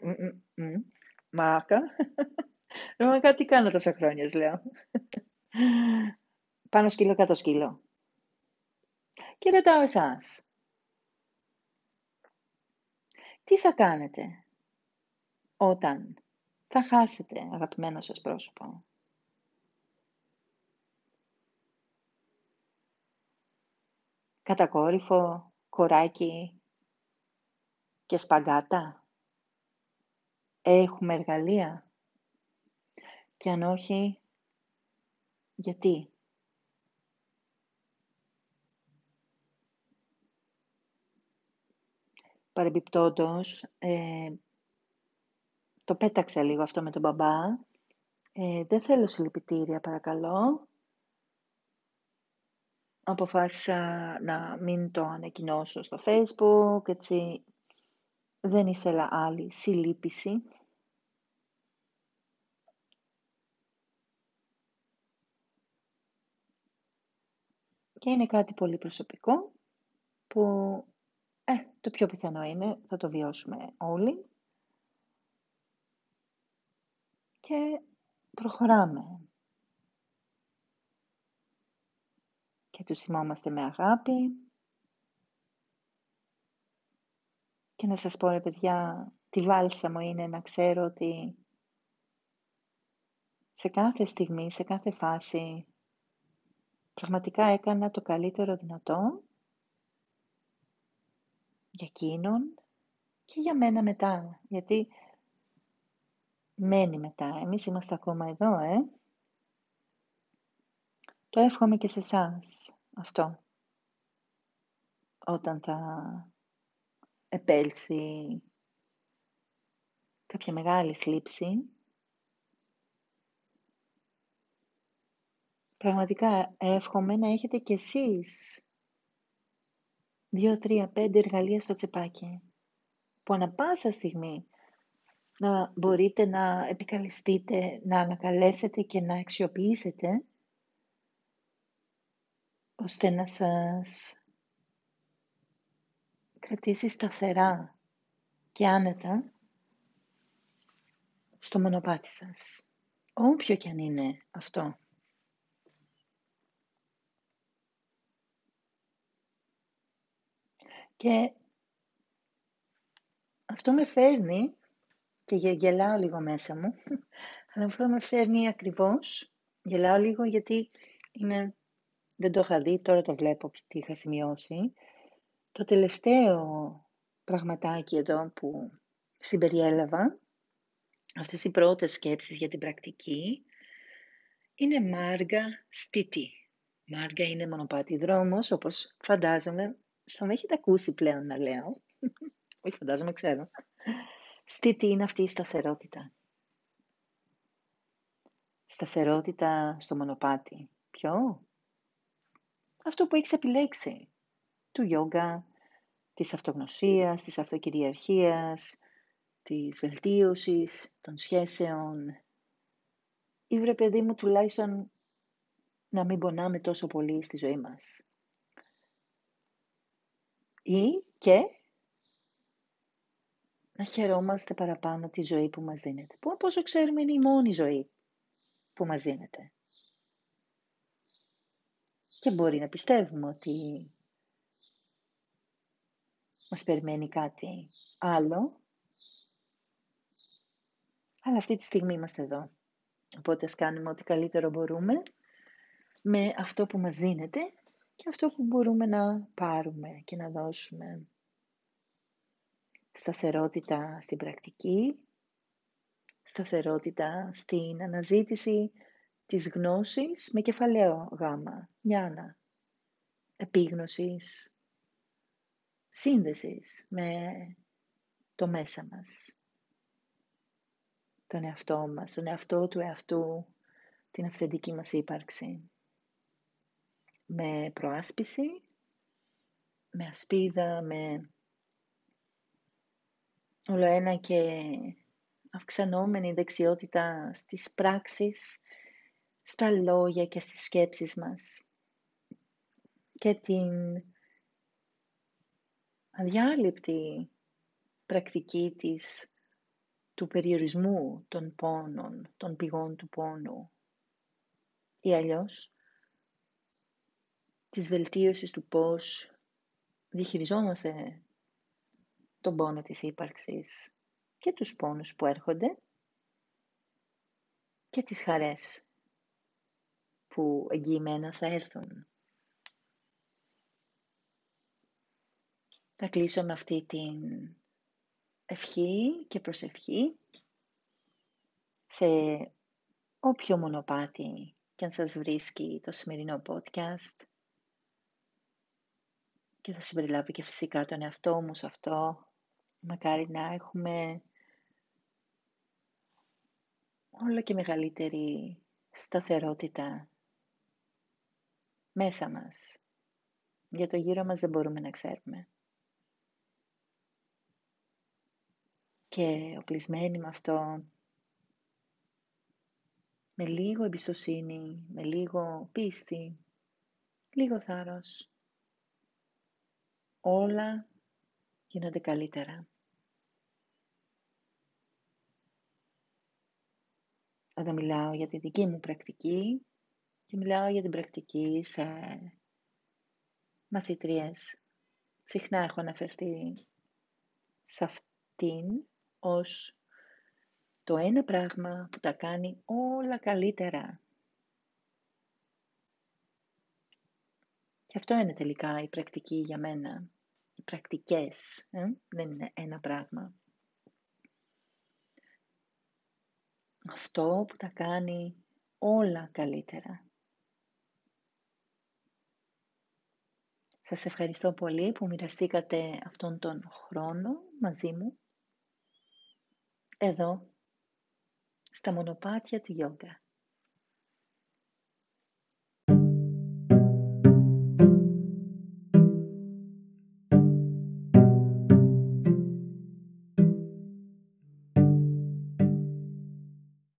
μάκα, ρε μάκα, τι κάνω τόσα χρόνια, λέω. Πάνω σκύλο, κάτω σκύλο. Και ρωτάω εσάς, τι θα κάνετε όταν θα χάσετε αγαπημένο σας πρόσωπο; Κατακόρυφο, κοράκι και σπαγκάτα. Έχουμε εργαλεία; Και αν όχι, γιατί; Παρεμπιπτόντως, ε, το πέταξα λίγο αυτό με τον μπαμπά. Ε, δεν θέλω συλληπιτήρια, παρακαλώ. Αποφάσισα να μην το ανακοινώσω στο facebook, έτσι δεν ήθελα άλλη συλλήπιση. Και είναι κάτι πολύ προσωπικό που ε, το πιο πιθανό είναι θα το βιώσουμε όλοι. Και προχωράμε. Και τους θυμόμαστε με αγάπη. Και να σας πω, ρε παιδιά, τη βάλσα μου είναι να ξέρω ότι σε κάθε στιγμή, σε κάθε φάση, πραγματικά έκανα το καλύτερο δυνατό για εκείνον και για μένα μετά. Γιατί μένει μετά. Εμείς είμαστε ακόμα εδώ, ε. Το εύχομαι και σε εσάς αυτό. Όταν θα επέλθει κάποια μεγάλη θλίψη, πραγματικά εύχομαι να έχετε κι εσείς δύο, τρία, πέντε εργαλεία στο τσεπάκι που ανα πάσα στιγμή να μπορείτε να επικαλεστείτε, να ανακαλέσετε και να αξιοποιήσετε ώστε να σας κρατήσει σταθερά και άνετα στο μονοπάτι σας. Όποιο και αν είναι αυτό. Και αυτό με φέρνει και γελάω λίγο μέσα μου, αλλά αυτό με φέρνει ακριβώς, γελάω λίγο γιατί είναι, δεν το είχα δει, τώρα το βλέπω τι είχα σημειώσει. Το τελευταίο πραγματάκι εδώ που συμπεριέλαβα, αυτές οι πρώτες σκέψεις για την πρακτική, είναι Μάργα Στίτη. Μάργα είναι μονοπάτι δρόμος, όπως φαντάζομαι θα με έχετε ακούσει πλέον να λέω. Όχι φαντάζομαι, ξέρω. Στη τι είναι αυτή η σταθερότητα; Σταθερότητα στο μονοπάτι. Ποιο; Αυτό που έχεις επιλέξει. Του γιόγκα, της αυτογνωσίας, της αυτοκυριαρχίας, της βελτίωσης, των σχέσεων. Ή βρε παιδί μου τουλάχιστον να μην πονάμε τόσο πολύ στη ζωή μας. Ή και να χαιρόμαστε παραπάνω τη ζωή που μας δίνεται. Που όπως ξέρουμε είναι η μόνη ζωή που μας δίνεται. Και μπορεί να πιστεύουμε ότι μας περιμένει κάτι άλλο. Αλλά αυτή τη στιγμή είμαστε εδώ. Οπότε ας κάνουμε ό,τι καλύτερο μπορούμε με αυτό που μας δίνεται και αυτό που μπορούμε να πάρουμε και να δώσουμε. Σταθερότητα στην πρακτική, σταθερότητα στην αναζήτηση της γνώσης με κεφαλαίο γάμα, νιάνα, επίγνωσης, σύνδεσης με το μέσα μας, τον εαυτό μας, τον εαυτό του εαυτού, την αυθεντική μας ύπαρξη με προάσπιση, με ασπίδα, με όλο ένα και αυξανόμενη δεξιότητα στις πράξεις, στα λόγια και στις σκέψεις μας. Και την αδιάλειπτη πρακτική της του περιορισμού των πόνων, των πηγών του πόνου. Ή αλλιώς της βελτίωσης του πώς διαχειριζόμαστε τον πόνο της ύπαρξης και τους πόνους που έρχονται και τις χαρές που εγγυημένα θα έρθουν. Θα κλείσω με αυτή την ευχή και προσευχή σε όποιο μονοπάτι και αν σας βρίσκει το σημερινό podcast και θα συμπεριλάβει και φυσικά τον εαυτό μου σε αυτό. Μακάρι να έχουμε όλο και μεγαλύτερη σταθερότητα μέσα μας. Για το γύρο μας δεν μπορούμε να ξέρουμε. Και οπλισμένοι με αυτό, με λίγο εμπιστοσύνη, με λίγο πίστη, λίγο θάρρος, όλα γίνονται καλύτερα. Όταν μιλάω για τη δική μου πρακτική και μιλάω για την πρακτική σε μαθητρίες. Συχνά έχω αναφερθεί σε αυτήν ως το ένα πράγμα που τα κάνει όλα καλύτερα. Και αυτό είναι τελικά η πρακτική για μένα. Οι πρακτικές ε; δεν είναι ένα πράγμα. Αυτό που τα κάνει όλα καλύτερα. Σας ευχαριστώ πολύ που μοιραστήκατε αυτόν τον χρόνο μαζί μου εδώ στα μονοπάτια του γιόγκα.